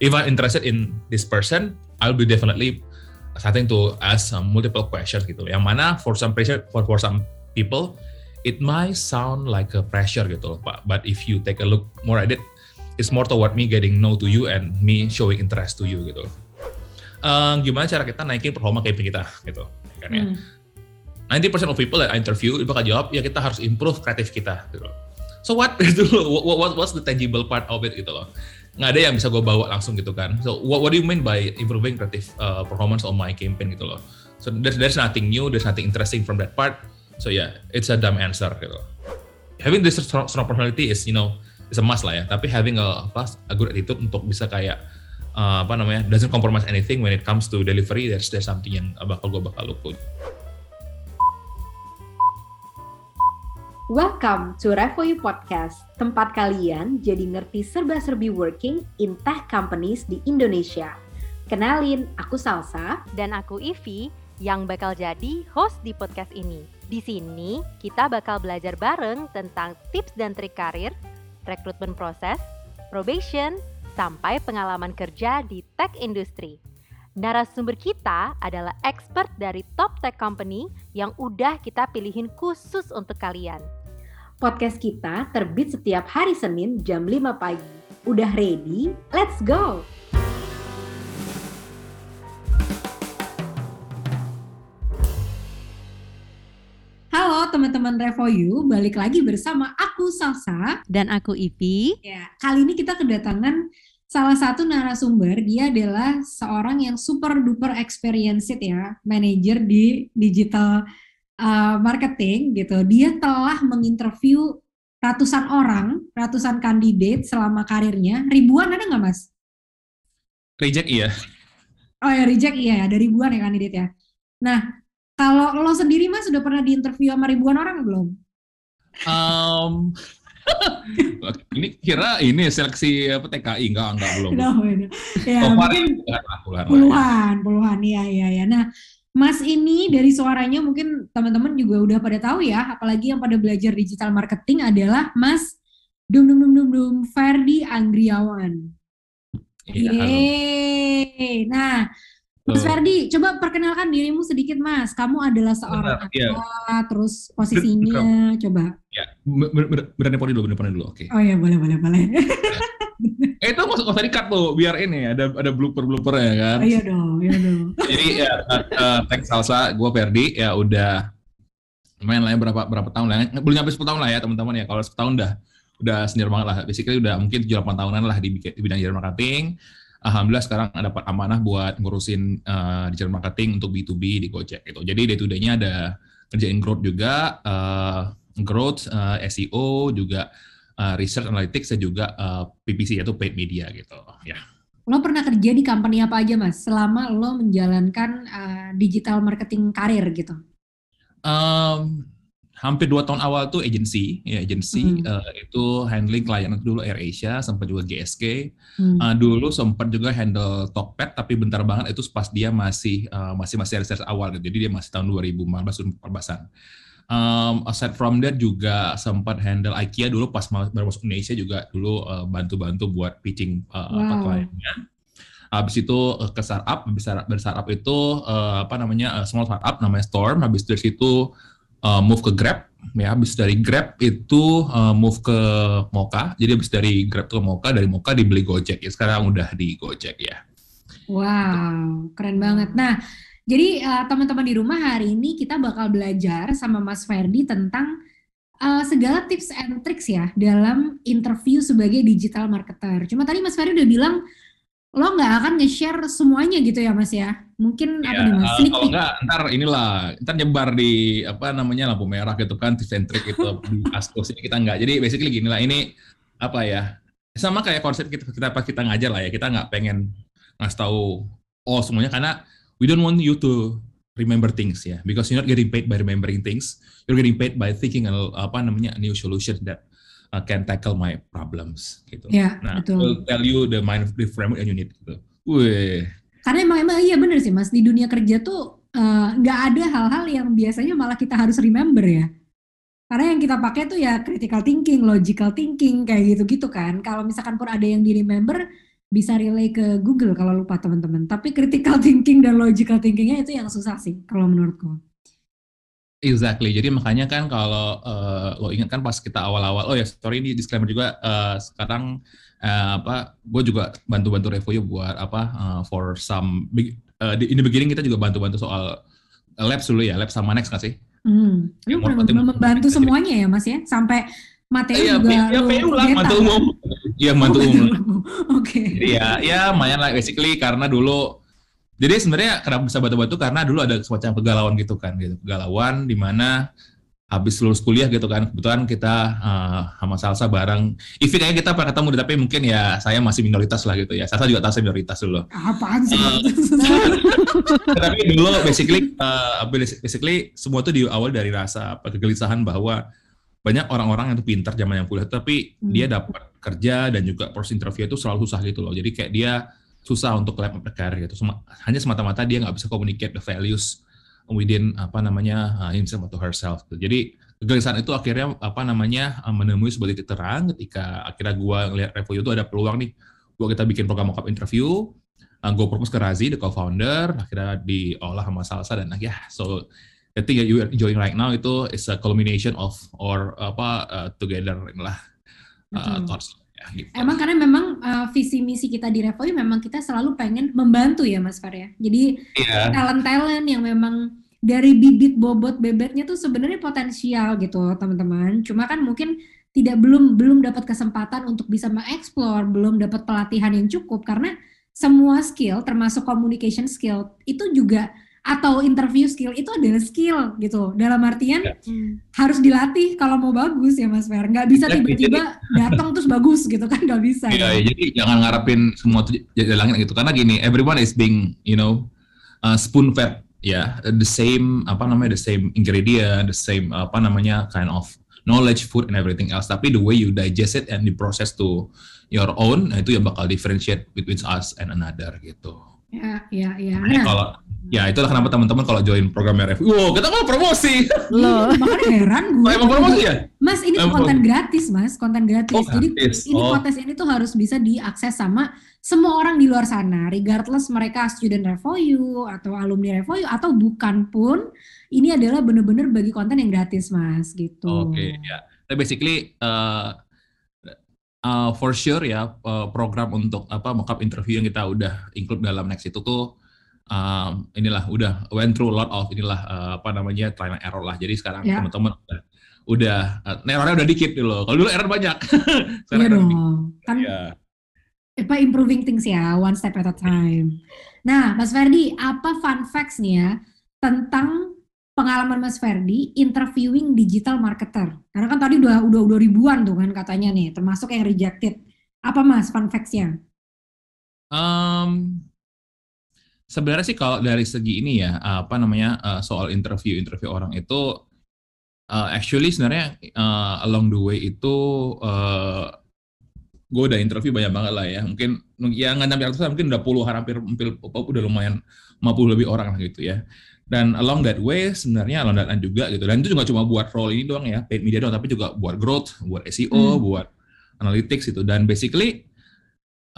if I'm interested in this person, I'll be definitely starting to ask some multiple questions gitu. Yang mana for some pressure for for some people it might sound like a pressure gitu loh Pak. But if you take a look more at it, it's more toward me getting know to you and me showing interest to you gitu. Uh, gimana cara kita naikin performa campaign kita gitu kan ya. Hmm. 90% of people that I interview itu bakal jawab ya kita harus improve kreatif kita gitu loh. So what gitu loh, what, what, what's the tangible part of it gitu loh. Nggak ada yang bisa gue bawa langsung gitu kan. So what, what do you mean by improving creative uh, performance on my campaign gitu loh. So there's, there's nothing new, there's nothing interesting from that part So yeah, it's a dumb answer gitu. Having this strong, strong personality is you know is a must lah ya. Tapi having a apa a good attitude untuk bisa kayak uh, apa namanya doesn't compromise anything when it comes to delivery. There's there's something yang bakal gue bakal lupa. Welcome to Revoyu Podcast, tempat kalian jadi ngerti serba-serbi working in tech companies di Indonesia. Kenalin, aku Salsa. Dan aku Ivi, yang bakal jadi host di podcast ini. Di sini kita bakal belajar bareng tentang tips dan trik karir, rekrutmen proses, probation, sampai pengalaman kerja di tech industry. Narasumber kita adalah expert dari top tech company yang udah kita pilihin khusus untuk kalian. Podcast kita terbit setiap hari Senin jam 5 pagi. Udah ready? Let's go! teman-teman Revoyu, balik lagi bersama aku Salsa dan aku Ipi. Ya, kali ini kita kedatangan salah satu narasumber. Dia adalah seorang yang super duper experienced ya, manager di digital uh, marketing gitu. Dia telah menginterview ratusan orang, ratusan kandidat selama karirnya. Ribuan ada nggak mas? Reject iya. Oh ya reject iya, ada ribuan ya kandidat ya. Nah, kalau lo sendiri mas sudah pernah diinterview sama ribuan orang belum? Um, ini kira ini seleksi apa TKI enggak enggak belum. No, no. Ya, oh, mungkin puluhan, puluhan, puluhan, ya ya ya. Nah, Mas ini dari suaranya mungkin teman-teman juga udah pada tahu ya, apalagi yang pada belajar digital marketing adalah Mas Dum Dum Dum Dum Dum Ferdi Anggriawan. Iya, Nah, Mas Ferdi, coba perkenalkan dirimu sedikit Mas. Kamu adalah seorang apa, ya. terus posisinya, coba. Ya, berani poni dulu, berani poni dulu, oke. Okay. Oh ya, boleh, boleh, boleh. eh itu masuk tadi cut tuh, biar ini ada ada blooper blooper ya kan. Oh, iya dong, iya dong. Jadi ya, uh, thanks Salsa, gue Ferdi ya udah lumayan lah ya berapa berapa tahun lah, ya. belum nyampe 10 tahun lah ya teman-teman ya. Kalau 10 tahun udah udah senior banget lah. Basically udah mungkin 7 8 tahunan lah di, di bidang digital marketing alhamdulillah sekarang dapat amanah buat ngurusin uh, digital marketing untuk B2B di Gojek gitu. Jadi day to day-nya ada kerjain growth juga, uh, growth, uh, SEO juga uh, research analytics dan juga uh, PPC yaitu paid media gitu ya. Lo pernah kerja di company apa aja mas selama lo menjalankan uh, digital marketing karir gitu? Um, hampir dua tahun awal tuh agency ya agency hmm. uh, itu handling klien dulu Air Asia sempat juga GSK hmm. uh, dulu sempat juga handle Tokped tapi bentar banget itu pas dia masih uh, masih masih research awal gitu jadi dia masih tahun 2015 2014an um, aside from that juga sempat handle IKEA dulu pas baru masuk Indonesia juga dulu bantu-bantu uh, buat pitching uh, wow. apa kliennya. Habis itu uh, ke startup habis startup, startup itu uh, apa namanya uh, small startup namanya Storm. Habis dari situ uh, move ke Grab. Ya habis dari Grab itu uh, move ke Moka jadi habis dari Grab ke Moka dari Moka dibeli Gojek. Ya sekarang udah di Gojek ya. Wow keren banget. Nah jadi uh, teman-teman di rumah hari ini kita bakal belajar sama Mas Ferdi tentang uh, segala tips and tricks ya dalam interview sebagai digital marketer. Cuma tadi Mas Ferdi udah bilang lo nggak akan nge-share semuanya gitu ya mas ya? Mungkin ya, apa nih mas? uh, kalau nggak ntar inilah ntar nyebar di apa namanya lampu merah gitu kan tips and trick itu di ini kita nggak. Jadi basically gini lah ini apa ya sama kayak konsep kita kita pas kita ngajar lah ya kita nggak pengen ngasih tahu oh semuanya karena we don't want you to remember things ya because you're not getting paid by remembering things you're getting paid by thinking apa namanya new solution that uh, can tackle my problems gitu. Ya, nah, betul. will tell you the mind the framework yang you need gitu. Wih. Karena emang emang iya bener sih mas di dunia kerja tuh uh, nggak uh, ada hal-hal yang biasanya malah kita harus remember ya. Karena yang kita pakai tuh ya critical thinking, logical thinking kayak gitu-gitu kan. Kalau misalkan pun ada yang di remember, bisa relay ke Google kalau lupa teman-teman. Tapi critical thinking dan logical thinkingnya itu yang susah sih kalau menurutku. Exactly. Jadi makanya kan kalau uh, lo ingat kan pas kita awal-awal, oh ya sorry ini disclaimer juga uh, sekarang uh, apa, gue juga bantu-bantu review buat apa uh, for some uh, di, in the beginning kita juga bantu-bantu soal lab dulu ya, lab sama next nggak sih? Hmm. Lu membantu semuanya ya mas ya, sampai materi iya, juga ya, lu PU lah, mantu umum. Iya, oh, umum. Oke. Iya, ya lumayan lah basically karena dulu jadi sebenarnya kenapa bisa batu-batu? Karena dulu ada semacam kegalauan gitu kan gitu. Kegalauan di mana habis lulus kuliah gitu kan kebetulan kita uh, sama Salsa bareng. Ivi kayaknya kita pernah ketemu tapi mungkin ya saya masih minoritas lah gitu ya. Salsa juga tahu saya minoritas dulu. Apaan sih? Uh, tapi dulu basically uh, basically semua itu diawal dari rasa kegelisahan bahwa banyak orang-orang yang tuh pintar zaman yang kuliah tapi hmm. dia dapat kerja dan juga proses interview itu selalu susah gitu loh jadi kayak dia susah untuk lab career gitu. hanya semata-mata dia nggak bisa communicate the values within apa namanya uh, himself atau herself. Gitu. Jadi kegelisahan itu akhirnya apa namanya uh, menemui sebuah titik terang ketika akhirnya gue ngeliat review itu ada peluang nih, gua kita bikin program mock interview, uh, gue propose ke Razi, the co-founder, akhirnya diolah sama Salsa dan ya yeah, so I think you are enjoying right now itu is a culmination of or apa uh, together lah uh, thoughts gitu. Emang karena memang uh, visi misi kita di Revoy memang kita selalu pengen membantu ya Mas Far ya. Jadi yeah. talent-talent yang memang dari bibit bobot bebeknya tuh sebenarnya potensial gitu teman-teman. Cuma kan mungkin tidak belum belum dapat kesempatan untuk bisa mengeksplor, belum dapat pelatihan yang cukup karena semua skill termasuk communication skill itu juga atau interview skill itu adalah skill gitu. Dalam artian ya. harus dilatih kalau mau bagus ya Mas Fer. Nggak bisa tiba-tiba datang terus bagus gitu kan. Nggak bisa ya, ya. jadi jangan ngarapin semua jadi langit gitu. Karena gini everyone is being you know uh, spoon fed ya. Yeah, the same apa namanya the same ingredient the same apa namanya kind of knowledge food and everything else. Tapi the way you digest it and the process to your own nah itu yang bakal differentiate between us and another gitu ya ya ya nah, kalau Ya itulah kenapa teman-teman kalau join program review, wow kita mau promosi. Loh, makanya heran gue. Emang promosi ya? Mas ini oh, konten gratis mas, konten gratis. Oh, Jadi gratis. ini oh. konten ini tuh harus bisa diakses sama semua orang di luar sana, regardless mereka student review atau alumni review atau bukan pun, ini adalah bener-bener bagi konten yang gratis mas, gitu. Oke, okay, ya. Yeah. basically uh, uh, for sure ya uh, program untuk apa mockup interview yang kita udah include dalam next itu tuh um, inilah udah went through a lot of inilah uh, apa namanya trial and error lah. Jadi sekarang yeah. teman-teman udah, udah uh, errornya udah dikit dulu. Kalau dulu error banyak. iya dong. Kan ya. apa improving things ya, one step at a time. Nah, Mas Ferdi, apa fun facts nih ya tentang pengalaman Mas Ferdi interviewing digital marketer? Karena kan tadi udah udah udah ribuan tuh kan katanya nih, termasuk yang rejected. Apa Mas fun facts-nya? Um, sebenarnya sih kalau dari segi ini ya apa namanya uh, soal interview interview orang itu uh, actually sebenarnya uh, along the way itu uh, gue udah interview banyak banget lah ya mungkin ya nggak sampai ratusan mungkin udah puluhan hampir hampir udah lumayan 50 lebih orang lah gitu ya dan along that way sebenarnya along that line juga gitu. Dan itu juga cuma buat role ini doang ya paid media doang tapi juga buat growth buat SEO hmm. buat analytics itu dan basically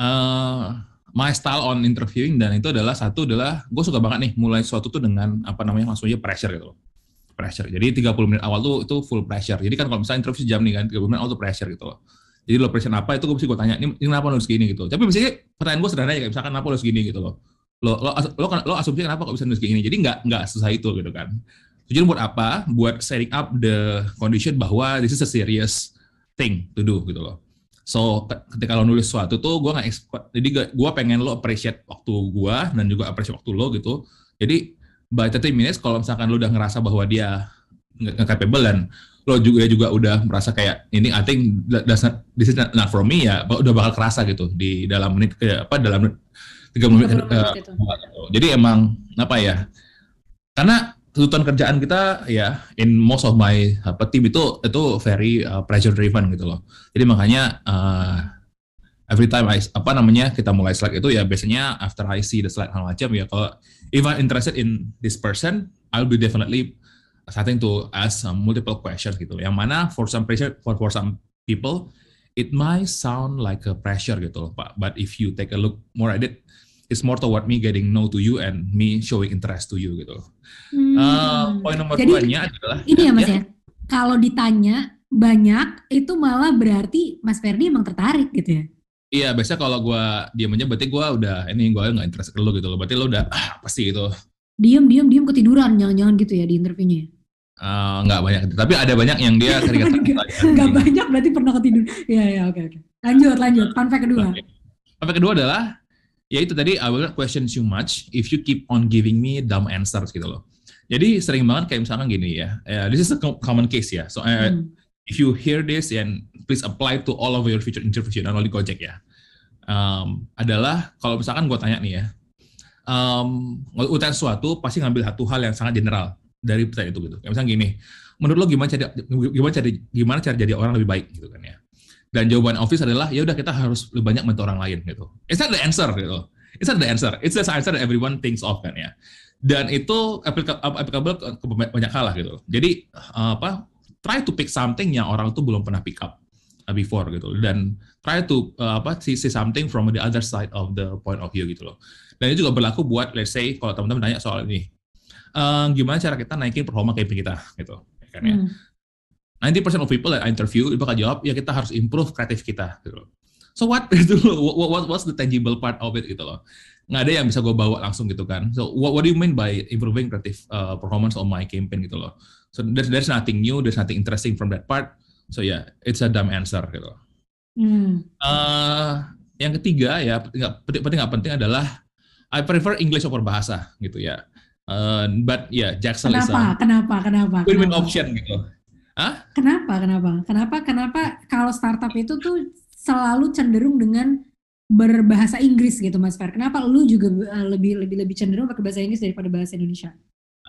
uh, my style on interviewing dan itu adalah satu adalah gue suka banget nih mulai suatu tuh dengan apa namanya langsung aja pressure gitu loh. Pressure. Jadi 30 menit awal tuh itu full pressure. Jadi kan kalau misalnya interview jam nih kan 30 menit awal tuh pressure gitu loh. Jadi lo pressure apa itu gue mesti gue tanya? Ini, ini kenapa lo segini gitu tapi biasanya pertanyaan gue sederhana aja kayak misalkan kenapa lo segini gitu loh lo lo lo, lo asumsi kenapa kok bisa nulis kayak gini? Jadi nggak nggak susah itu gitu kan. Tujuan buat apa? Buat setting up the condition bahwa this is a serious thing to do gitu loh. So ketika lo nulis sesuatu tuh gue nggak jadi gue pengen lo appreciate waktu gue dan juga appreciate waktu lo gitu. Jadi by 30 minutes kalau misalkan lo udah ngerasa bahwa dia nggak capable dan lo juga juga udah merasa kayak ini I think that's not, this is not, not for me ya udah bakal kerasa gitu di dalam menit apa dalam tiga menit, menit uh, jadi emang apa ya karena tuntutan kerjaan kita ya in most of my apa tim itu itu very uh, pressure driven gitu loh. Jadi makanya uh, every time I, apa namanya kita mulai Slack itu ya biasanya after I see the slide hal macam ya kalau if I'm interested in this person, I'll be definitely starting to ask some multiple questions gitu. Yang mana for some pressure for for some people it might sound like a pressure gitu loh Pak. But if you take a look more at it, it's more toward me getting know to you and me showing interest to you gitu. Hmm. Uh, poin nomor dua nya adalah ini ya Mas ya. ya kalau ditanya banyak itu malah berarti Mas Ferdi emang tertarik gitu ya. Iya, biasanya kalau gue diam aja berarti gue udah ini gue nggak interest ke lo gitu loh. Berarti lo udah ah, pasti gitu. Diam, diam, diam ketiduran jangan-jangan gitu ya di interviewnya. Uh, nggak banyak, tapi ada banyak yang dia keringetan. nggak banyak berarti pernah ketidur. Iya, iya, oke, oke. Lanjut, lanjut. Fun fact kedua. Okay. Fun fact kedua adalah, ya itu tadi, I will not question you much if you keep on giving me dumb answers gitu loh. Jadi sering banget kayak misalkan gini ya, yeah, this is a common case ya. So uh, hmm. if you hear this and please apply to all of your future interview, not only Gojek ya. Um, adalah kalau misalkan gue tanya nih ya, um, utang sesuatu pasti ngambil satu hal yang sangat general dari pertanyaan itu gitu. Kayak misalnya gini, menurut lo gimana cara gimana cara gimana cara jadi orang lebih baik gitu kan ya. Dan jawaban office adalah ya udah kita harus lebih banyak mentor orang lain gitu. It's not the answer gitu. It's not the answer. It's the answer that everyone thinks of kan ya. Dan itu applicable ke banyak hal lah gitu. Jadi apa? Try to pick something yang orang tuh belum pernah pick up before gitu dan try to uh, apa see, see something from the other side of the point of view gitu loh. Dan itu juga berlaku buat let's say kalau teman-teman nanya soal ini uh, gimana cara kita naikin performa campaign kita gitu ya kan ya. Hmm. 90% of people that I interview bakal jawab ya kita harus improve kreatif kita gitu loh. So what itu what, what what's the tangible part of it gitu loh. Nggak ada yang bisa gue bawa langsung gitu kan. So what, what do you mean by improving creative uh, performance on my campaign gitu loh. So there's, there's nothing new, there's nothing interesting from that part. So yeah, it's a dumb answer gitu. Hmm. Uh, yang ketiga ya nggak penting nggak penting adalah I prefer English over bahasa gitu ya. Uh, but ya yeah, Jackson kenapa? is a kenapa kenapa win-win option gitu. Hah? Kenapa kenapa kenapa kenapa kalau startup itu tuh selalu cenderung dengan berbahasa Inggris gitu Mas Fer. Kenapa lu juga eh, lebih lebih lebih cenderung pakai bahasa Inggris daripada bahasa Indonesia?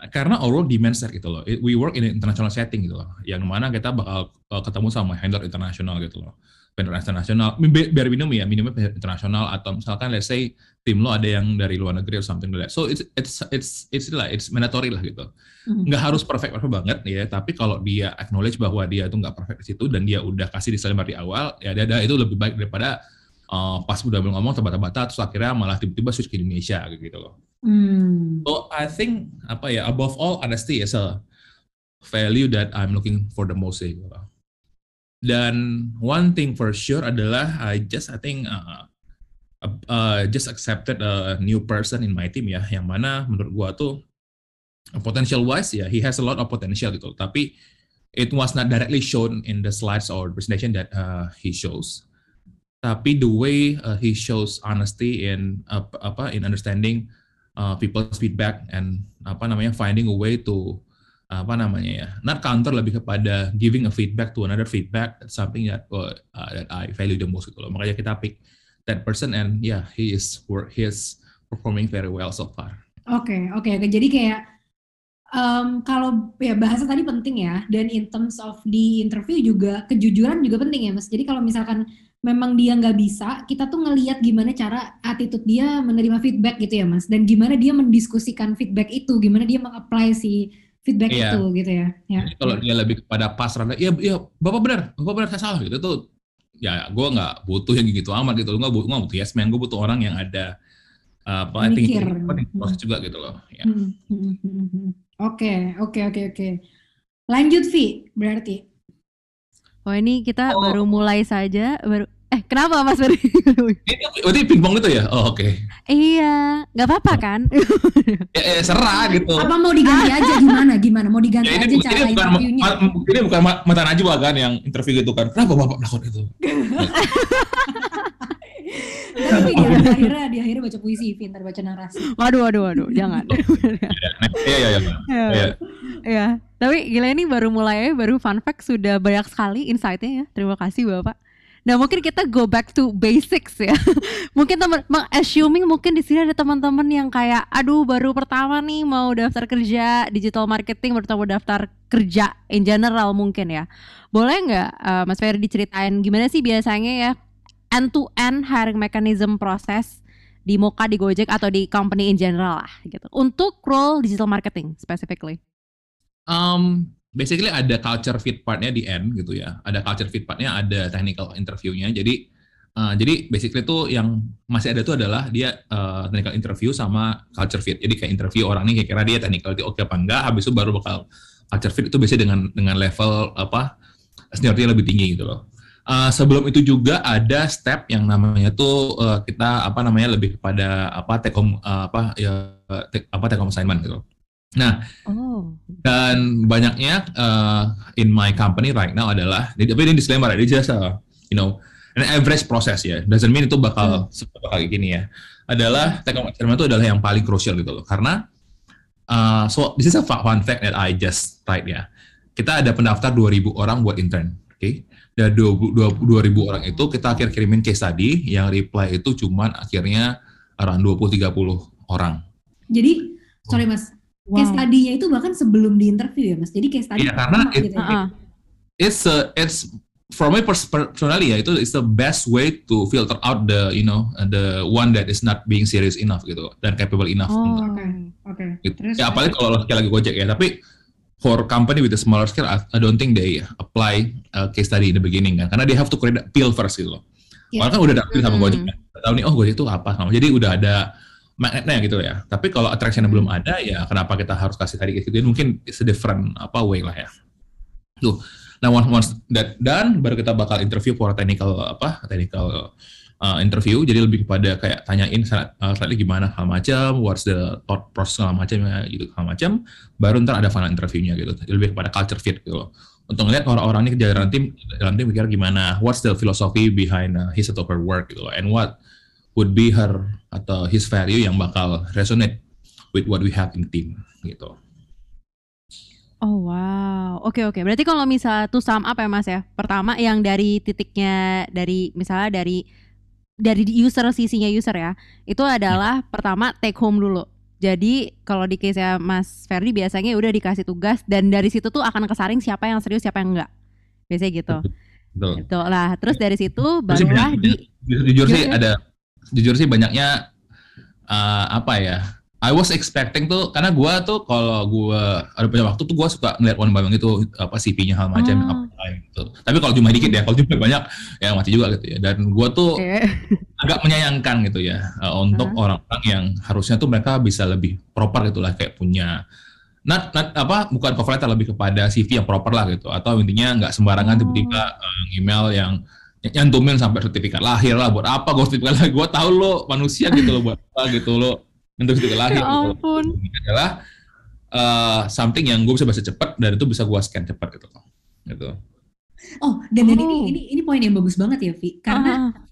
Karena work demands gitu loh. We work in an international setting gitu loh. Yang mana kita bakal uh, ketemu sama handler internasional gitu loh vendor internasional, biar minum ya, minumnya internasional atau misalkan let's say tim lo ada yang dari luar negeri atau something like that. So it's it's it's it's lah, it's mandatory lah gitu. Mm-hmm. Nggak harus perfect perfect banget ya, tapi kalau dia acknowledge bahwa dia itu nggak perfect di situ dan dia udah kasih disclaimer di awal, ya ada itu lebih baik daripada uh, pas udah belum ngomong terbata-bata terus akhirnya malah tiba-tiba switch ke Indonesia gitu loh. Mm. So I think apa ya above all honesty is a value that I'm looking for the most gitu loh. Dan one thing for sure adalah I just I think uh, uh, just accepted a new person in my team ya, yang mana menurut gua tuh potential wise ya, he has a lot of potential gitu. Tapi it was not directly shown in the slides or presentation that uh, he shows. Tapi the way uh, he shows honesty in uh, apa in understanding uh, people's feedback and apa namanya finding a way to apa namanya ya not counter lebih kepada giving a feedback to another feedback something that uh, that I value the most gitu loh. Makanya kita pick that person and yeah he is work he is performing very well so far. Oke okay, oke. Okay, jadi kayak um, kalau ya bahasa tadi penting ya. Dan in terms of di interview juga kejujuran juga penting ya mas. Jadi kalau misalkan memang dia nggak bisa kita tuh ngelihat gimana cara attitude dia menerima feedback gitu ya mas. Dan gimana dia mendiskusikan feedback itu gimana dia mengapply si feedback iya. itu gitu ya. ya. Jadi kalau dia lebih kepada pasrah, ya, ya bapak benar, bapak benar saya salah gitu tuh. Ya, gue nggak butuh yang gitu amat gitu. Gue nggak butuh, butuh yes man. Gue butuh orang yang ada apa, Mikir. proses juga gitu loh. Ya. Hmm, hmm, hmm, oke, oke, oke, oke. Lanjut Vi, berarti. Oh ini kita oh. baru mulai saja, baru Eh, kenapa Mas Ferry? Ini pingpong itu ya? Oh, oke. Okay. Iya, nggak apa-apa kan? ya, ya, serah gitu. Apa mau diganti aja gimana? Gimana? Mau diganti ya, ini, aja ini cara bukan, interviewnya? Ma, ini bukan mata Najwa kan yang interview gitu kan. Kenapa Bapak melakukan itu? Tapi di akhirnya di akhirnya baca puisi, pintar baca narasi. Waduh, waduh, waduh, jangan. Iya, iya, iya. Iya. Iya. Tapi gila ini baru mulai, baru fun fact sudah banyak sekali insight-nya ya. Terima kasih Bapak. Nah mungkin kita go back to basics ya. mungkin teman, assuming mungkin di sini ada teman-teman yang kayak, aduh baru pertama nih mau daftar kerja digital marketing, baru tahu daftar kerja in general mungkin ya. Boleh nggak uh, Mas Ferry diceritain gimana sih biasanya ya end to end hiring mechanism proses di Moka, di Gojek atau di company in general lah gitu. Untuk role digital marketing specifically. Um, basically ada culture fit partnya di end gitu ya. Ada culture fit partnya, ada technical interviewnya. Jadi uh, jadi basically tuh yang masih ada tuh adalah dia uh, technical interview sama culture fit. Jadi kayak interview orang nih kira-kira dia technical oke okay apa enggak, habis itu baru bakal culture fit itu biasanya dengan dengan level apa seniority lebih tinggi gitu loh. Uh, sebelum itu juga ada step yang namanya tuh uh, kita apa namanya lebih kepada apa take home uh, apa ya take, apa take home assignment gitu. Nah, oh. dan banyaknya uh, in my company right now adalah, tapi ini disclaimer, ini just uh, you know an average process ya, doesn't mean itu bakal hmm. bakal kayak gini ya. Adalah take home assignment itu adalah yang paling krusial gitu loh, karena uh, so this is a fun fact that I just write ya. Kita ada pendaftar 2000 orang buat intern, oke? Okay? Dan 2000 orang itu kita akhir kirimin case tadi, yang reply itu cuman akhirnya around 20-30 orang. Jadi, sorry mas, Wow. Case study-nya itu bahkan sebelum di interview ya Mas. Jadi case study Iya, karena it, gitu ya. it's a, it's for me personally ya itu is the best way to filter out the you know the one that is not being serious enough gitu dan capable enough. Oh, oke. Oke. Okay. Gitu. Ya apalagi kalau sekali lagi Gojek ya, tapi for company with a smaller scale I, don't think they apply uh, case study in the beginning kan karena they have to create a feel first gitu loh. Yeah. Orang kan udah dapet sama Gojek kan. Tahu nih oh Gojek itu apa sama. Jadi udah ada magnetnya gitu ya. Tapi kalau attraction yang belum ada ya kenapa kita harus kasih tadi gitu mungkin it's a different apa way lah ya. Tuh. Nah once, once that done baru kita bakal interview for technical apa technical uh, interview. Jadi lebih kepada kayak tanyain uh, slightly gimana hal macam what's the thought process hal macam gitu hal macam baru ntar ada final interviewnya gitu. Jadi lebih kepada culture fit gitu loh. Untuk ngeliat orang-orang ini kerja dalam tim dalam tim pikir gimana what's the philosophy behind uh, his atau her work gitu loh. And what would be her atau his value yang bakal resonate with what we have in team gitu. Oh wow, oke okay, oke. Okay. Berarti kalau misalnya tuh sum up ya mas ya. Pertama yang dari titiknya dari misalnya dari dari user sisinya user ya, itu adalah hmm. pertama take home dulu. Jadi kalau di case ya Mas Ferdi biasanya udah dikasih tugas dan dari situ tuh akan kesaring siapa yang serius siapa yang enggak. Biasanya gitu. Betul. Betul. Lah, terus dari situ barulah di jujur sih ada jujur sih banyaknya uh, apa ya I was expecting tuh karena gue tuh kalau gue ada punya waktu tuh gue suka ngeliat one by one itu apa CV-nya hal macam oh. apa gitu. Tapi kalau cuma dikit ya, kalau cuma banyak ya mati juga gitu ya. Dan gue tuh okay. agak menyayangkan gitu ya uh, untuk orang-orang yang harusnya tuh mereka bisa lebih proper gitu lah kayak punya not, not apa bukan cover letter lebih kepada CV yang proper lah gitu atau intinya nggak sembarangan oh. tiba-tiba uh, email yang nyantumin sampai sertifikat lahir lah buat apa gue sertifikat lahir gue tahu lo manusia gitu lo buat apa gitu lo untuk sertifikat lahir ya gitu. ampun. Gitu. adalah uh, something yang gue bisa baca cepat dan itu bisa gue scan cepat gitu gitu oh dan, oh. ini ini ini poin yang bagus banget ya Vi karena uh.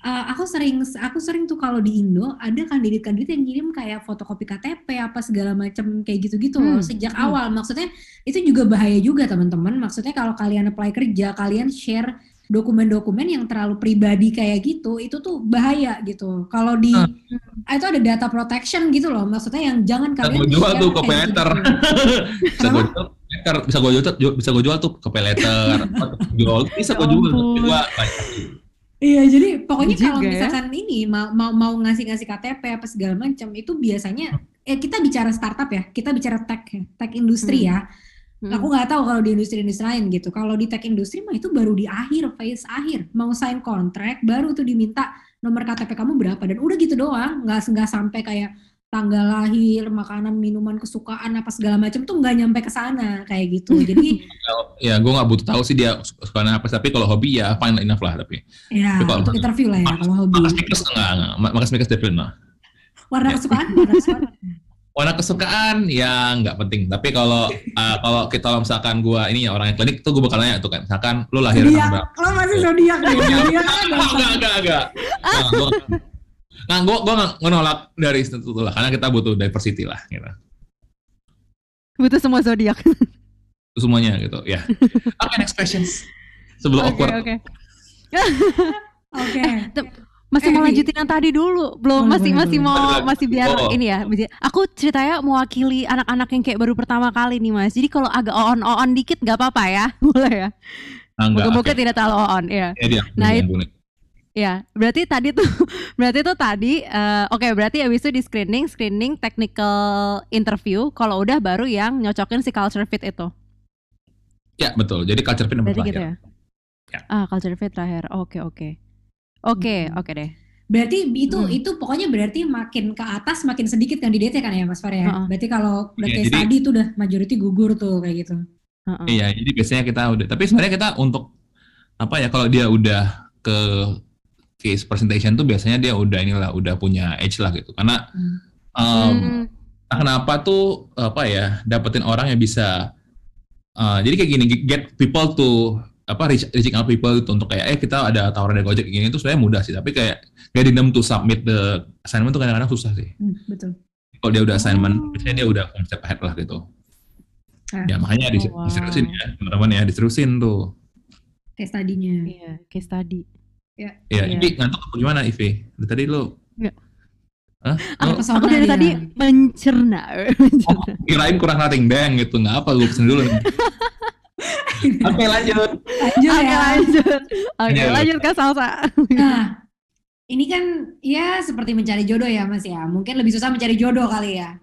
Uh, aku sering aku sering tuh kalau di Indo ada kandidat-kandidat yang ngirim kayak fotokopi KTP apa segala macam kayak gitu-gitu hmm. loh sejak hmm. awal maksudnya itu juga bahaya juga teman-teman maksudnya kalau kalian apply kerja kalian share dokumen-dokumen yang terlalu pribadi kayak gitu itu tuh bahaya gitu. Kalau di hmm. itu ada data protection gitu loh, maksudnya yang jangan kalian bisa jual tuh ke peleter. bisa gue jual bisa gue jual bisa gue jual tuh ke peleter. jual bisa gue jual juga. Iya, jadi pokoknya kalau ya. misalkan ya? ini mau mau, mau ngasih-ngasih KTP apa segala macam itu biasanya eh kita bicara startup ya, kita bicara tech ya, tech industri hmm. ya Hmm. Aku nggak tahu kalau di industri-industri lain gitu. Kalau di tech industri mah itu baru di akhir, phase akhir. Mau sign kontrak, baru tuh diminta nomor KTP kamu berapa. Dan udah gitu doang. Nggak, nggak sampai kayak tanggal lahir, makanan, minuman kesukaan apa segala macam tuh nggak nyampe ke sana kayak gitu. Jadi ya gue nggak butuh tahu sih dia suka apa, tapi kalau hobi ya fine enough lah tapi. Ya, tapi kalau untuk interview lah ya kalau hobi. Makas mikes enggak, enggak. Makas mikes depan lah. Warna kesukaan, warna kesukaan warna kesukaan ya nggak penting. Tapi kalau uh, kalau kita misalkan gue ini ya orang yang klinik tuh gue bakal nanya tuh kan misalkan lu lahir tanggal berapa lo masih zodiak nih zodiak. Enggak enggak enggak nah gue gue nggak nolak dari itu lah karena kita butuh diversity lah gitu. Butuh semua zodiak. Semuanya gitu ya. Oke okay, next questions sebelum okay, awkward. oke. Oke masih eh, mau lanjutin yang tadi dulu belum masih masih mau masih biar oh. ini ya aku ceritanya mewakili anak-anak yang kayak baru pertama kali nih mas jadi kalau agak on on dikit nggak apa-apa ya boleh ya moga-moga okay. tidak terlalu on ya, ya dia, nah itu Ya, berarti tadi tuh, berarti tuh tadi, uh, oke, okay, berarti abis itu di screening, screening technical interview. Kalau udah baru yang nyocokin si culture fit itu. Ya betul. Jadi culture fit nomor Berarti gitu ya? Ya. Ah, culture fit terakhir. Oke, oke. Oke, Hmm. oke deh. Berarti itu Hmm. itu pokoknya berarti makin ke atas makin sedikit kandidatnya kan ya Mas Far ya. Heeh. Berarti kalau udah Iya, kayak jadi- tadi itu udah majority gugur tuh kayak gitu. Heeh. Iya, jadi biasanya kita udah. Tapi sebenarnya kita untuk apa ya? Kalau dia udah ke case presentation tuh biasanya dia udah inilah udah punya edge lah gitu. Karena Hmm. um, Hmm. Nah, kenapa tuh apa ya dapetin orang yang bisa uh, jadi kayak gini get people to apa reach, reaching out people itu untuk kayak eh kita ada tawaran dari Gojek gini itu sebenarnya mudah sih tapi kayak getting them to submit the assignment tuh kadang-kadang susah sih Hmm, betul. kalau dia udah assignment Oh. biasanya dia udah one step ahead lah gitu Ah. ya makanya Oh, wow. diserusin ya teman-teman ya diserusin tuh Case tadinya. Iya, case study. ya Iya. jadi ngantuk apa gimana dari tadi lu Nggak. Hah? Lu pesona Aku dari dia? tadi mencerna. oh, kirain kurang rating deng gitu nggak apa gue pesen dulu. Oke lanjut. Lanjut Oke, ya. lanjut. Oke, Lanjut. lanjut ke salsa. Nah, ini kan ya seperti mencari jodoh ya Mas ya. Mungkin lebih susah mencari jodoh kali ya.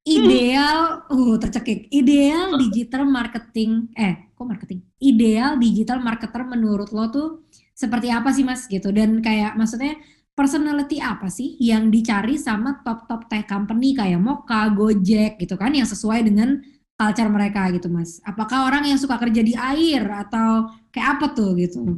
Ideal, uh tercekik. Ideal digital marketing, eh kok marketing? Ideal digital marketer menurut lo tuh seperti apa sih Mas gitu? Dan kayak maksudnya personality apa sih yang dicari sama top-top tech company kayak Moka, Gojek gitu kan yang sesuai dengan culture mereka gitu Mas. Apakah orang yang suka kerja di air atau kayak apa tuh gitu?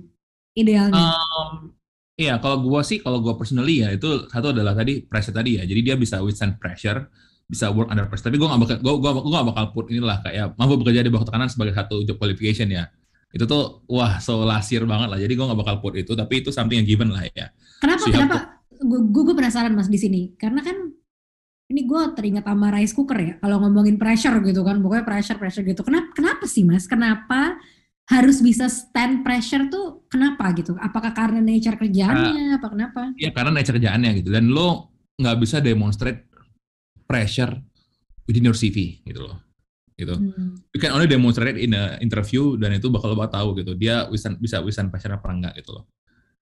Idealnya. Um, Iya, kalau gua sih, kalau gua personally ya itu satu adalah tadi pressure tadi ya. Jadi dia bisa withstand pressure, bisa work under pressure. Tapi gua nggak bakal, gua, gua, gua nggak bakal put inilah kayak mampu bekerja di bawah tekanan sebagai satu job qualification ya. Itu tuh wah so lasir banget lah. Jadi gua nggak bakal put itu. Tapi itu something yang given lah ya. Kenapa? So kenapa? Gue gue penasaran mas di sini. Karena kan ini gue teringat sama rice cooker ya. Kalau ngomongin pressure gitu kan, pokoknya pressure pressure gitu. Kenapa? Kenapa sih mas? Kenapa harus bisa stand pressure tuh? Kenapa gitu? Apakah karena nature kerjaannya? apa kenapa? Ya karena nature kerjaannya gitu. Dan lo nggak bisa demonstrate pressure within your CV gitu loh. Gitu. Hmm. You can only demonstrate in a interview dan itu bakal lo tahu gitu. Dia withstand, bisa withstand pressure apa enggak gitu loh.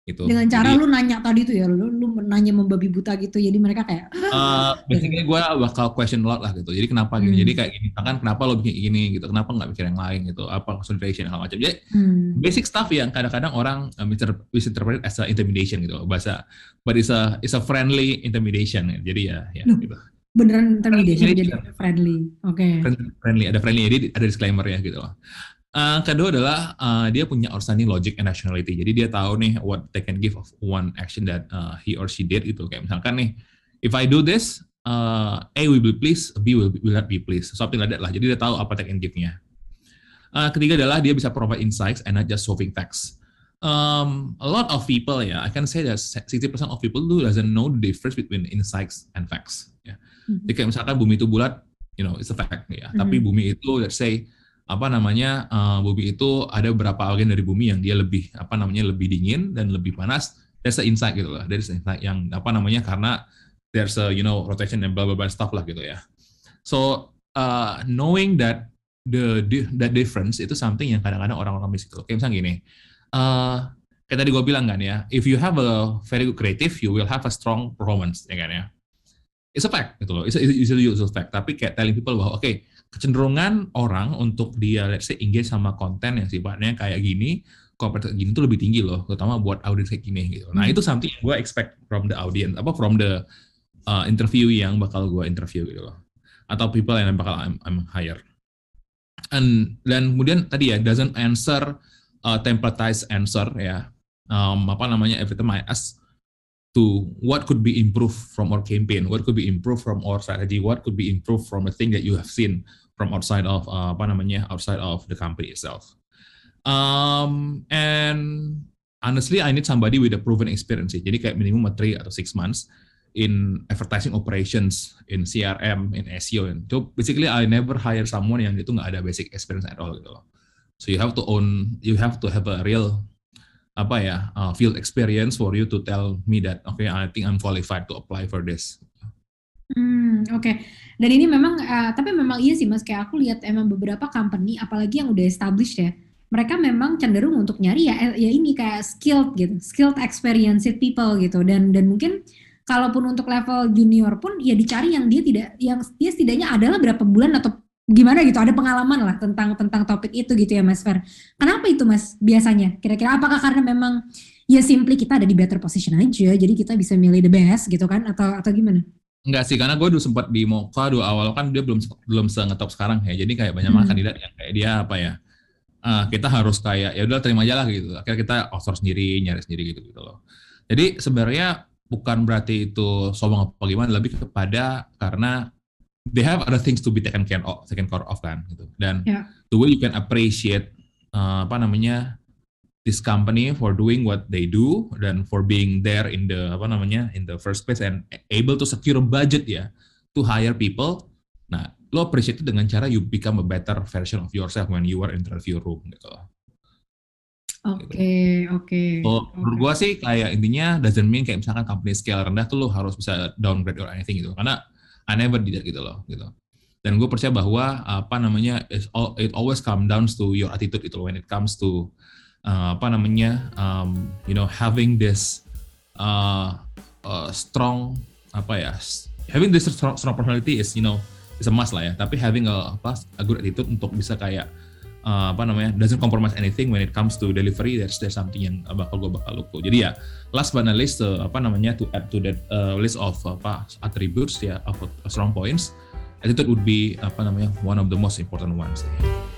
Gitu. Dengan cara Jadi- lu nanya tadi tuh ya, lu, lu nanya membabi buta gitu. Jadi mereka kayak, Uh, basically gue bakal question a lot lah gitu. Jadi kenapa gini? Hmm. Jadi kayak gini, kan kenapa lo bikin gini gitu? Kenapa nggak mikir yang lain gitu? Apa consideration hal macam? Jadi hmm, basic stuff yang kadang-kadang orang uh, misinter- misinterpret as a intimidation gitu bahasa. But it's a it's a friendly intimidation. Jadi ya ya Loh. gitu. beneran intermediation jadi friendly. Oke. Friend- friendly ada friendly jadi ada disclaimer ya gitu loh. Uh, kedua adalah uh, dia punya outstanding logic and rationality. Jadi dia tahu nih what they can give of one action that uh, he or she did itu. Kayak misalkan nih, if I do this, uh, A will be pleased, B will, will not be pleased. Something like that lah. Jadi dia tahu apa take and give-nya. Uh, ketiga adalah dia bisa provide insights and not just solving facts. Um, a lot of people ya, I can say that 60% of people do doesn't know the difference between insights and facts. Ya. Mhm. Jadi kayak misalkan bumi itu bulat, you know, it's a fact ya. Tapi Mhm. bumi itu, let's say, apa namanya, uh, bumi itu ada beberapa bagian dari bumi yang dia lebih, apa namanya, lebih dingin dan lebih panas. That's the insight gitu lah. That's the insight yang apa namanya karena there's a you know rotation and blah blah blah stuff lah gitu ya. So uh, knowing that the that difference itu something yang kadang-kadang orang-orang miss gitu. Kayak misalnya gini, uh, kayak tadi gue bilang kan ya, if you have a very good creative, you will have a strong performance, ya kan ya. It's a fact gitu loh, it's a, it's a fact. Tapi kayak telling people bahwa oke, kecenderungan orang untuk dia let's say engage sama konten yang sifatnya kayak gini, compare gini tuh lebih tinggi loh, terutama buat audience kayak gini gitu. Nah Hmm. itu something yang gue expect from the audience, apa from the uh, interview yang bakal gue interview gitu loh, atau people yang bakal I'm, I'm hire. And dan kemudian tadi ya doesn't answer uh, templatized answer ya, um, apa namanya every time I ask to what could be improved from our campaign, what could be improved from our strategy, what could be improved from the thing that you have seen from outside of uh, apa namanya outside of the company itself. Um, and honestly, I need somebody with a proven experience. Jadi kayak minimum three atau six months in advertising operations, in CRM, in SEO. So basically, I never hire someone yang itu nggak ada basic experience at all gitu loh. So you have to own, you have to have a real apa ya uh, field experience for you to tell me that okay, I think I'm qualified to apply for this. Hmm, oke. Dan ini memang, eh, tapi memang iya sih mas, kayak aku lihat emang beberapa company, apalagi yang udah established ya, mereka memang cenderung untuk nyari ya, eh, ya ini kayak skilled gitu, skilled experienced people gitu. Dan dan mungkin kalaupun untuk level junior pun ya dicari yang dia tidak, yang dia setidaknya adalah berapa bulan atau gimana gitu ada pengalaman lah tentang tentang topik itu gitu ya Mas Fer. Kenapa itu Mas biasanya? Kira-kira apakah karena memang ya simply kita ada di better position aja jadi kita bisa milih the best gitu kan atau atau gimana? Enggak sih, karena gue dulu sempat di Moka dulu awal kan dia belum belum sengetop sekarang ya. Jadi kayak banyak hmm. kandidat yang kayak dia apa ya? Uh, kita harus kayak ya udah terima aja lah gitu. Akhirnya kita outsource sendiri, nyari sendiri gitu gitu loh. Jadi sebenarnya bukan berarti itu sombong apa gimana, lebih kepada karena they have other things to be taken care of, taken care of kan gitu. Dan yeah. the way you can appreciate uh, apa namanya this company for doing what they do dan for being there in the apa namanya in the first place and able to secure a budget ya to hire people. Nah, lo appreciate itu dengan cara you become a better version of yourself when you are in interview room gitu. Oke, okay, oke. Okay, so, okay. menurut gua sih kayak intinya doesn't mean kayak misalkan company scale rendah tuh lo harus bisa downgrade or anything gitu. Karena I never did that gitu loh gitu. Dan gue percaya bahwa apa namanya all, it always come down to your attitude itu when it comes to uh, apa namanya um, you know having this uh, uh, strong apa ya having this strong, strong personality is you know is a must lah ya. Tapi having a apa a good attitude untuk bisa kayak uh, apa namanya doesn't compromise anything when it comes to delivery there's there's something yang bakal gue bakal lupa jadi ya last but not least uh, apa namanya to add to that uh, list of apa attributes ya of strong points attitude would be apa namanya one of the most important ones. Ya.